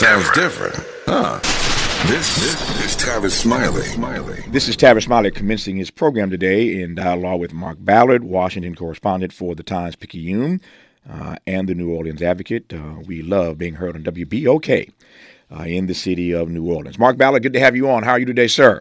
Sounds different, huh? This, this is Tavis Smiley. This is Tavis Smiley commencing his program today in dialogue with Mark Ballard, Washington correspondent for the Times Picayune uh, and the New Orleans Advocate. Uh, we love being heard on WBOK uh, in the city of New Orleans. Mark Ballard, good to have you on. How are you today, sir?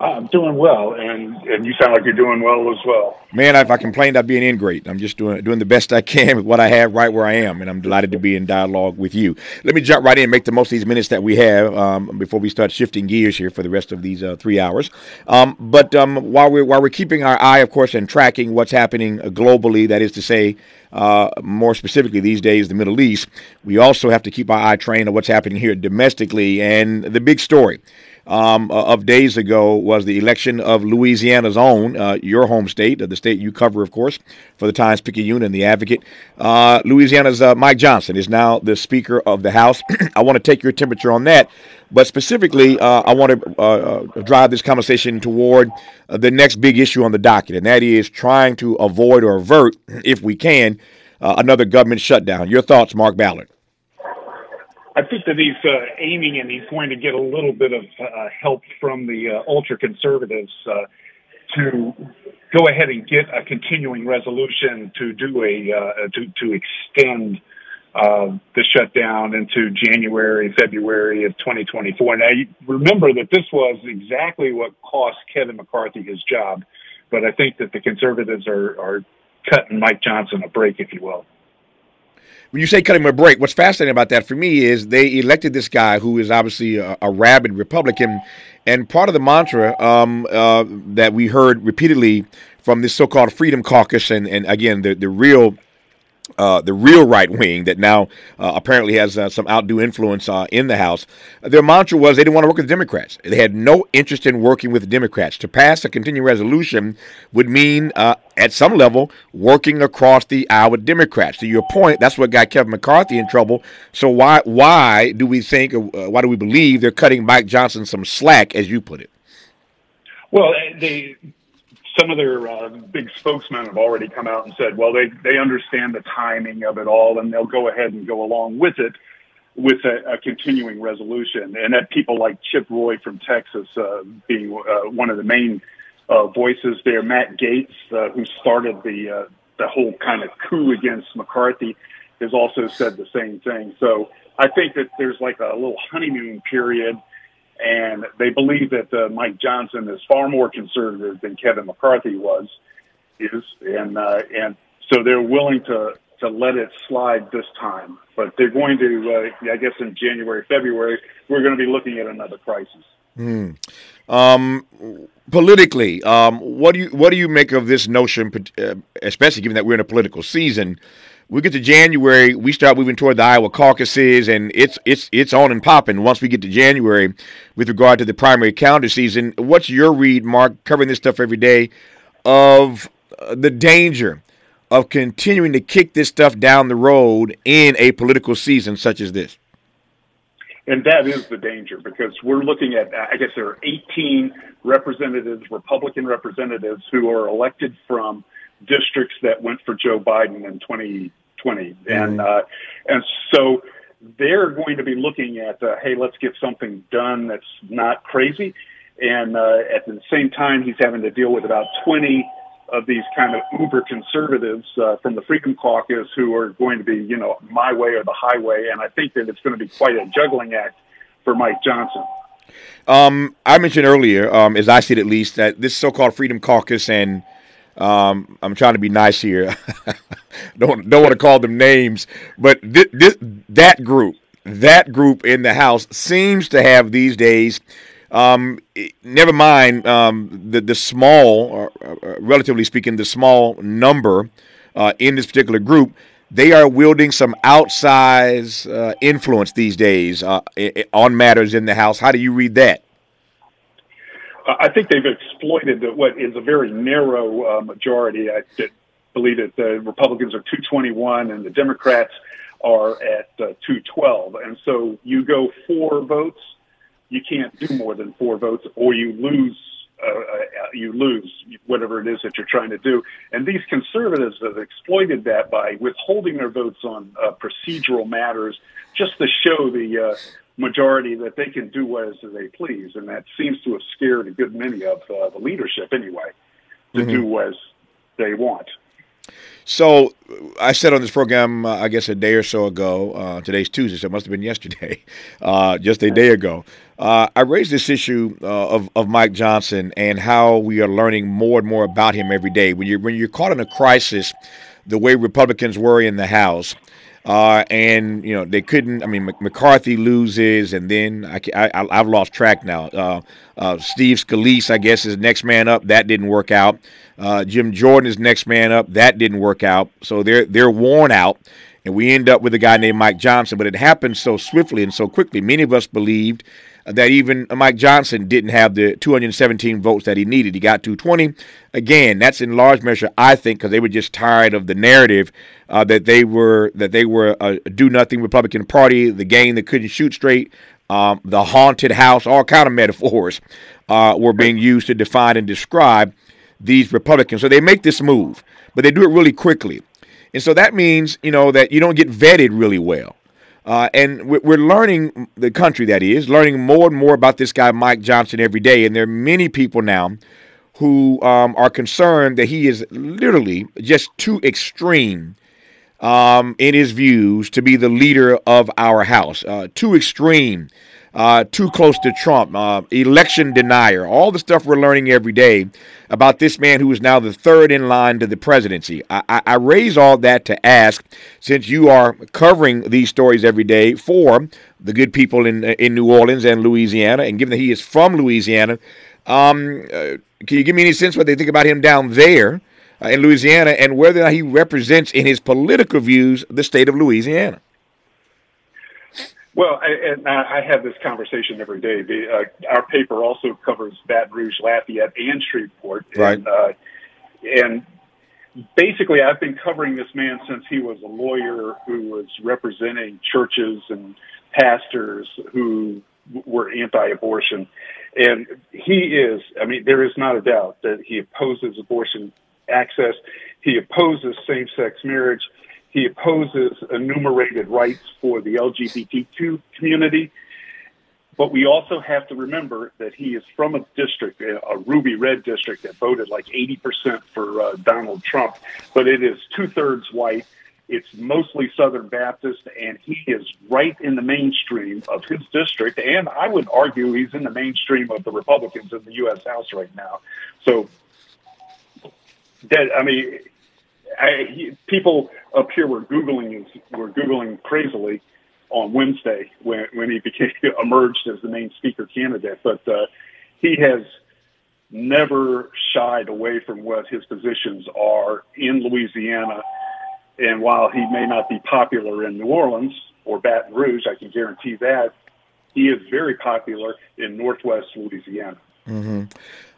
I'm doing well, and and you sound like you're doing well as well. Man, if I complained, I'd be an ingrate. I'm just doing doing the best I can with what I have right where I am, and I'm delighted to be in dialogue with you. Let me jump right in, and make the most of these minutes that we have um, before we start shifting gears here for the rest of these uh, three hours. Um, but um, while we're while we're keeping our eye, of course, and tracking what's happening globally, that is to say, uh, more specifically these days, the Middle East, we also have to keep our eye trained on what's happening here domestically and the big story um, uh, of days ago was the election of Louisiana's own, uh, your home state, uh, the state you cover, of course, for the Times Picayune and the Advocate. Uh, Louisiana's uh, Mike Johnson is now the Speaker of the House. I want to take your temperature on that, but specifically, uh, I want to drive this conversation toward the next big issue on the docket, and that is trying to avoid or avert, if we can, another government shutdown. Your thoughts, Mark Ballard? I think that he's uh, aiming and he's going to get a little bit of uh, help from the uh, ultra conservatives uh, to go ahead and get a continuing resolution to do a uh, to to extend uh, the shutdown into January, February of 2024. Now, remember that this was exactly what cost Kevin McCarthy his job, but I think that the conservatives are are cutting Mike Johnson a break, if you will when you say cut him a break, what's fascinating about that for me is they elected this guy who is obviously a, a rabid Republican, and part of the mantra um, uh, that we heard repeatedly from this so-called Freedom Caucus, and, and again the the real uh, the real right wing that now uh, apparently has uh, some outdo influence uh, in the House. Their mantra was they didn't want to work with the Democrats. They had no interest in working with the Democrats. To pass a continuing resolution would mean, uh, at some level, working across the with Democrats. To your point, that's what got Kevin McCarthy in trouble. So why why do we think, uh, why do we believe they're cutting Mike Johnson some slack, as you put it? Well, they some of their uh, big spokesmen have already come out and said, well, they, they understand the timing of it all and they'll go ahead and go along with it with a, a continuing resolution. And that people like Chip Roy from Texas uh, being uh, one of the main uh, voices there, Matt Gaetz, uh, who started the, uh, the whole kind of coup against McCarthy, has also said the same thing. So I think that there's like a little honeymoon period – and they believe that uh, Mike Johnson is far more conservative than Kevin McCarthy was, is, and uh, and so they're willing to to let it slide this time. But they're going to, uh, I guess, in January, February, we're going to be looking at another crisis. Mm. Um, politically, um, what do you what do you make of this notion, uh, especially given that we're in a political season? we get to January, we start moving toward the Iowa caucuses, and it's it's it's on and popping. Once we get to January, with regard to the primary calendar season, what's your read, Mark, covering this stuff every day, of uh, the danger of continuing to kick this stuff down the road in a political season such as this? And that is the danger because we're looking at, I guess there are 18 representatives, Republican representatives, who are elected from districts that went for Joe Biden in 2020, mm-hmm. and uh, and so they're going to be looking at, uh, hey, let's get something done that's not crazy, and uh, at the same time, he's having to deal with about 20 of these kind of uber conservatives uh, from the Freedom Caucus who are going to be, you know, my way or the highway, and I think that it's going to be quite a juggling act for Mike Johnson. Um, I mentioned earlier, um, as I it at least, that this so-called Freedom Caucus and um, I'm trying to be nice here. don't don't want to call them names, but this, this, that group, that group in the House seems to have these days. Um, never mind um, the the small, or, uh, relatively speaking, the small number uh, in this particular group. They are wielding some outsized uh, influence these days uh, on matters in the House. How do you read that? I think they've exploited what is a very narrow uh, majority. I believe that the Republicans are 221 and the Democrats are at uh, 212. And so you go four votes, you can't do more than four votes, or you lose uh, uh, you lose whatever it is that you're trying to do. And these conservatives have exploited that by withholding their votes on uh, procedural matters just to show the uh, majority that they can do as they please. And that seems to have scared a good many of uh, the leadership anyway to mm-hmm. do as they want. So I said on this program, uh, I guess a day or so ago. Uh, today's Tuesday, so it must have been yesterday, uh, just a day ago. Uh, I raised this issue uh, of of Mike Johnson and how we are learning more and more about him every day. When you when you're caught in a crisis, the way Republicans were in the House. Uh, and you know they couldn't. I mean, McCarthy loses, and then I, I have lost track now. Uh, uh, Steve Scalise, I guess, is next man up. That didn't work out. Uh, Jim Jordan is next man up. That didn't work out. So they're they're worn out, and we end up with a guy named Mike Johnson. But it happened so swiftly and so quickly. Many of us believed that even Mike Johnson didn't have the 217 votes that he needed. He got 220. Again, that's in large measure, I think, because they were just tired of the narrative uh, that they were that they were a do nothing Republican Party, the gang that couldn't shoot straight, um, the haunted house, all kind of metaphors uh, were being used to define and describe these Republicans. So they make this move, but they do it really quickly. And so that means, you know, that you don't get vetted really well. Uh, and we're learning the country that is learning more and more about this guy Mike Johnson every day. And there are many people now who um, are concerned that he is literally just too extreme um, in his views to be the leader of our house. Uh, too extreme uh, too close to Trump, uh, election denier, all the stuff we're learning every day about this man who is now the third in line to the presidency. I, I, I raise all that to ask, since you are covering these stories every day for the good people in in New Orleans and Louisiana, and given that he is from Louisiana, um, uh, can you give me any sense what they think about him down there? Uh, in Louisiana, and whether he represents in his political views the state of Louisiana. Well, I, and I have this conversation every day. The, uh, our paper also covers Baton Rouge, Lafayette, and Shreveport. Right. And, uh, and basically, I've been covering this man since he was a lawyer who was representing churches and pastors who were anti-abortion. And he is, I mean, there is not a doubt that he opposes abortion access. He opposes same-sex marriage. He opposes enumerated rights for the LGBTQ community. But we also have to remember that he is from a district, a ruby red district that voted like 80% for uh, Donald Trump, but it is two thirds white. It's mostly Southern Baptist, and he is right in the mainstream of his district. And I would argue he's in the mainstream of the Republicans in the U.S. House right now. So, I mean, I, he, people up here were googling were googling crazily on Wednesday when when he became emerged as the main speaker candidate. But uh, he has never shied away from what his positions are in Louisiana. And while he may not be popular in New Orleans or Baton Rouge, I can guarantee that he is very popular in Northwest Louisiana. Mm-hmm.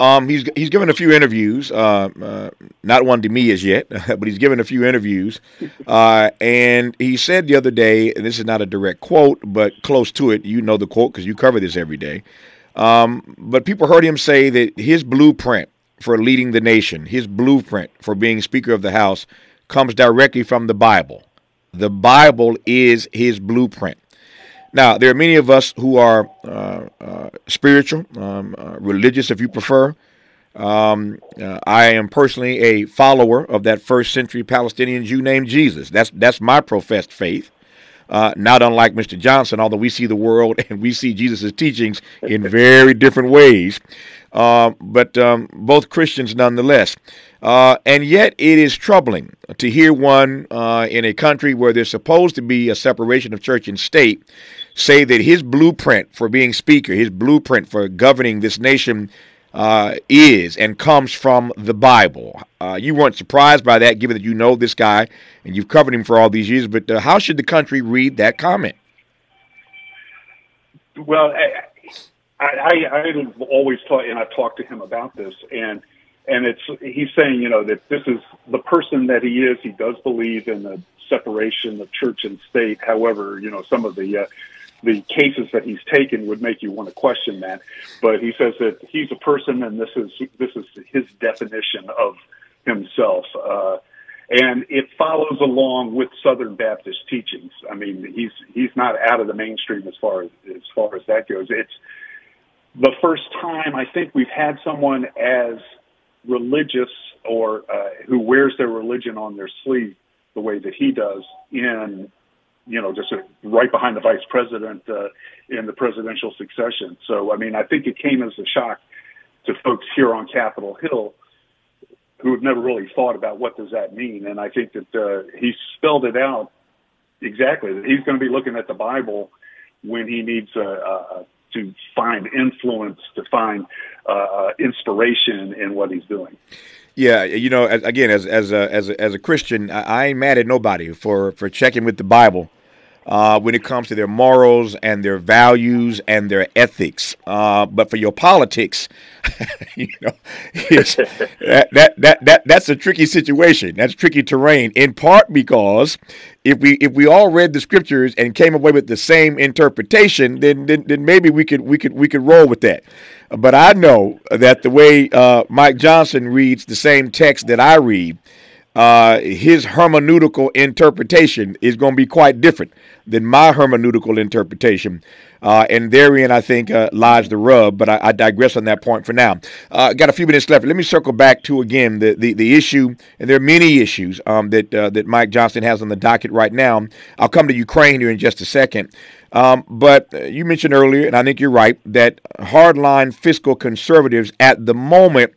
Um, he's he's given a few interviews, uh, uh, not one to me as yet, but he's given a few interviews, uh, and he said the other day, and this is not a direct quote, but close to it. You know the quote because you cover this every day. Um, but people heard him say that his blueprint for leading the nation, his blueprint for being Speaker of the House, comes directly from the Bible. The Bible is his blueprint. Now, there are many of us who are uh, uh, spiritual, um, uh, religious, if you prefer. Um, uh, I am personally a follower of that first century Palestinian Jew named Jesus. That's that's my professed faith. Uh, not unlike Mr. Johnson, although we see the world and we see Jesus' teachings in very different ways, uh, but um, both Christians nonetheless. Uh, and yet, it is troubling to hear one uh, in a country where there's supposed to be a separation of church and state say that his blueprint for being speaker, his blueprint for governing this nation, uh, is and comes from the Bible. Uh, you weren't surprised by that, given that you know this guy and you've covered him for all these years. But uh, how should the country read that comment? Well, I, I, I've always taught, and I've talked to him about this, and and it's he's saying, you know, that this is the person that he is. He does believe in the separation of church and state. However, you know, some of the uh, the cases that he's taken would make you want to question that. But he says that he's a person, and this is this is his definition of himself. Uh, and it follows along with Southern Baptist teachings. I mean, he's he's not out of the mainstream as far as as far as that goes. It's the first time I think we've had someone as religious or uh, who wears their religion on their sleeve the way that he does in you know just right behind the vice president uh, in the presidential succession. So I mean, I think it came as a shock to folks here on Capitol Hill who have never really thought about what does that mean. And I think that uh, he spelled it out exactly. That he's going to be looking at the Bible when he needs uh, uh, to find influence, to find uh, uh, inspiration in what he's doing. Yeah, you know, again, as as a as a, as a Christian, I ain't mad at nobody for for checking with the Bible uh, when it comes to their morals and their values and their ethics. Uh, but for your politics, you know, that, that, that, that, that's a tricky situation. That's tricky terrain, in part because if we if we all read the scriptures and came away with the same interpretation, then then, then maybe we could we could we could roll with that. But I know that the way uh, Mike Johnson reads the same text that I read, uh, his hermeneutical interpretation is going to be quite different than my hermeneutical interpretation. Uh, and therein, I think, uh, lies the rub. But I, I, digress on that point for now. Uh, got a few minutes left. Let me circle back to again the the, the issue, and there are many issues um, that uh, that Mike Johnson has on the docket right now. I'll come to Ukraine here in just a second. Um, but you mentioned earlier, and I think you're right, that hardline fiscal conservatives at the moment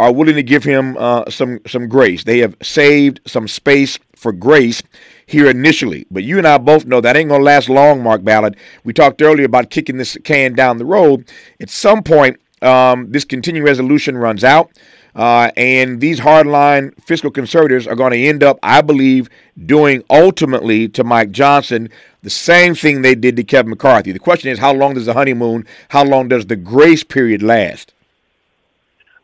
are willing to give him uh, some some grace. They have saved some space for grace here initially. But you and I both know that ain't gonna last long, Mark Ballard. We talked earlier about kicking this can down the road. At some point, um, this continuing resolution runs out. Uh, and these hardline fiscal conservatives are going to end up, I believe, doing ultimately to Mike Johnson the same thing they did to Kevin McCarthy. The question is, how long does the honeymoon, how long does the grace period last?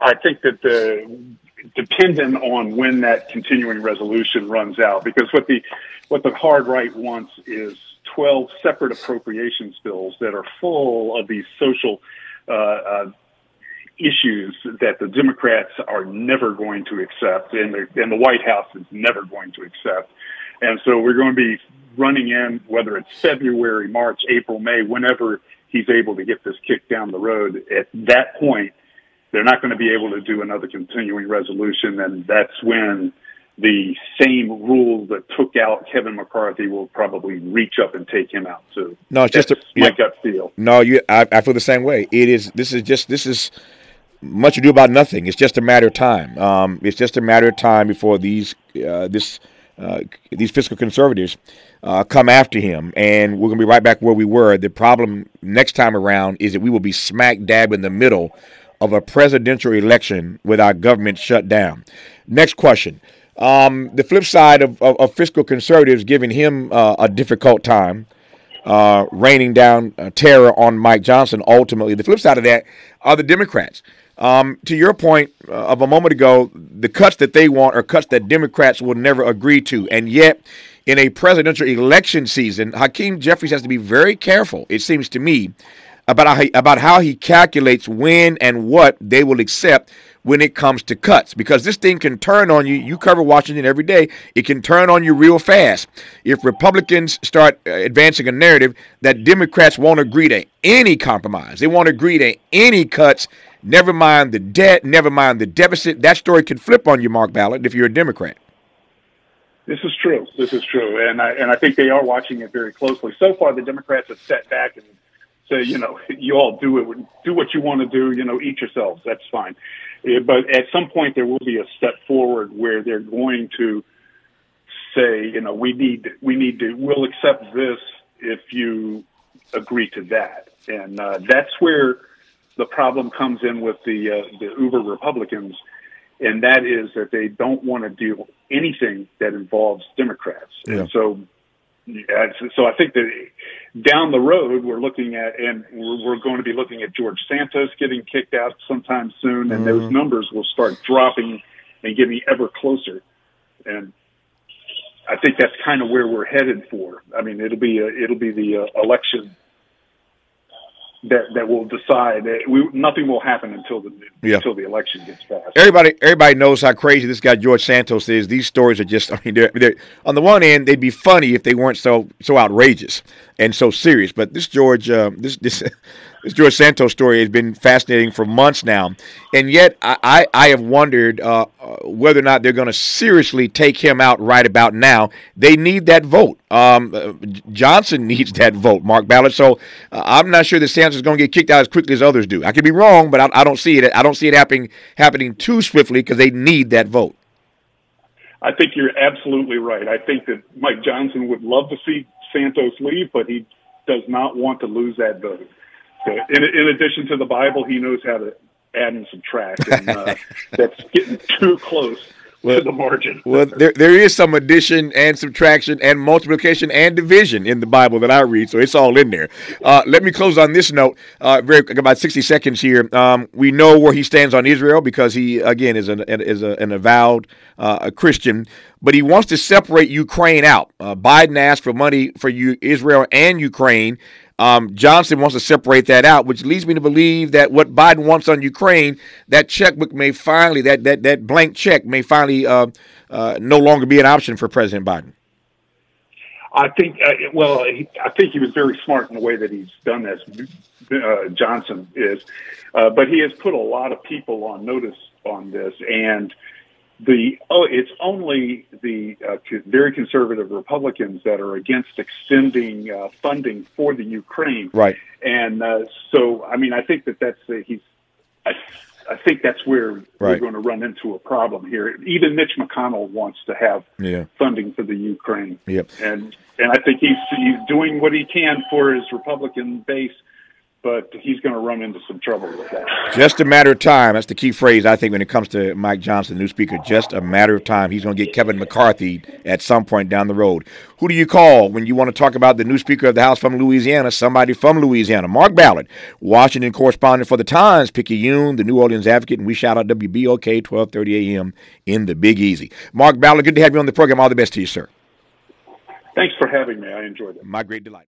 I think that the dependent on when that continuing resolution runs out, because what the what the hard right wants is 12 separate appropriations bills that are full of these social uh, uh, issues that the Democrats are never going to accept, and the, and the White House is never going to accept. And so we're going to be running in, whether it's February, March, April, May, whenever he's able to get this kicked down the road. At that point, they're not going to be able to do another continuing resolution, and that's when the same rules that took out Kevin McCarthy will probably reach up and take him out too. No, it's that's just a, my yeah. gut feel. No, you, I, I, feel the same way. It is. This is just. This is much ado about nothing. It's just a matter of time. Um, it's just a matter of time before these uh, this uh, these fiscal conservatives uh, come after him, and we're going to be right back where we were. The problem next time around is that we will be smack dab in the middle of a presidential election with our government shut down. Next question. Um, the flip side of, of, of, fiscal conservatives giving him uh, a difficult time, uh, raining down uh, terror on Mike Johnson ultimately. The flip side of that are the Democrats. Um, to your point uh, of a moment ago, the cuts that they want are cuts that Democrats will never agree to. And yet, in a presidential election season, Hakeem Jeffries has to be very careful, it seems to me, about how he, about how he calculates when and what they will accept when it comes to cuts because this thing can turn on you. You cover Washington every day. It can turn on you real fast. If Republicans start uh, advancing a narrative that Democrats won't agree to any compromise, they won't agree to any cuts, never mind the debt, never mind the deficit, that story can flip on you, Mark Ballard, if you're a Democrat. This is true. This is true, and I and I think they are watching it very closely. So far, the Democrats have set back say, you know, you all do it, do what you want to do, you know, eat yourselves. That's fine. But at some point, there will be a step forward where they're going to say, you know, we need, we need to, we'll accept this if you agree to that. And uh, that's where the problem comes in with the uh, the Uber Republicans, and that is that they don't want to do anything that involves Democrats. Yeah. And so yeah, so I think that down the road we're looking at, and we're, we're, going to be looking at George Santos getting kicked out sometime soon, and mm-hmm. those numbers will start dropping and getting ever closer. And I think that's kind of where we're headed for. I mean, it'll be a, it'll be the uh, election that that will decide. That we, nothing will happen until the yeah. until the election gets passed. Everybody everybody knows how crazy this guy George Santos is. These stories are just I mean they're, they're, on the one hand they'd be funny if they weren't so so outrageous and so serious. But this George uh, this this this George Santos story has been fascinating for months now, and yet I, I, I have wondered uh, uh whether or not they're going to seriously take him out right about now. They need that vote. Um, uh, Johnson needs that vote, Mark Ballard. So uh, I'm not sure that Santos is going to get kicked out as quickly as others do. I could be wrong, but I, I don't see it. I don't see it happening happening too swiftly because they need that vote. I think you're absolutely right. I think that Mike Johnson would love to see Santos leave, but he does not want to lose that vote in, in addition to the Bible, he knows how to add and subtract, and uh, that's getting too close well, to the margin. well, there, there is some addition and subtraction and multiplication and division in the Bible that I read, so it's all in there. Uh, let me close on this note. Uh, very about sixty seconds here. Um, we know where he stands on Israel because he again is an is a, an avowed uh, Christian, but he wants to separate Ukraine out. Uh, Biden asked for money for you, Israel and Ukraine. Um, Johnson wants to separate that out, which leads me to believe that what Biden wants on Ukraine, that checkbook may finally, that that that blank check may finally uh, uh, no longer be an option for President Biden. I think, uh, well, I think he was very smart in the way that he's done this. Uh, Johnson is, uh, but he has put a lot of people on notice on this, and the oh, it's only the uh, very conservative Republicans that are against extending uh, funding for the Ukraine. Right. And uh, so, I mean, I think that that's uh, he's. I, I think that's where right. we're going to run into a problem here. Even Mitch McConnell wants to have yeah. funding for the Ukraine. Yep. And and I think he's he's doing what he can for his Republican base but he's going to run into some trouble with that. Just a matter of time. That's the key phrase, I think, when it comes to Mike Johnson, the new speaker. Just a matter of time. He's going to get Kevin McCarthy at some point down the road. Who do you call when you want to talk about the new Speaker of the House from Louisiana? Somebody from Louisiana. Mark Ballard, Washington correspondent for the Times, Picayune, the New Orleans Advocate, and we shout out WBOK 1230 AM in the Big Easy. Mark Ballard, good to have you on the program. All the best to you, sir. Thanks for having me. I enjoyed it. My great delight.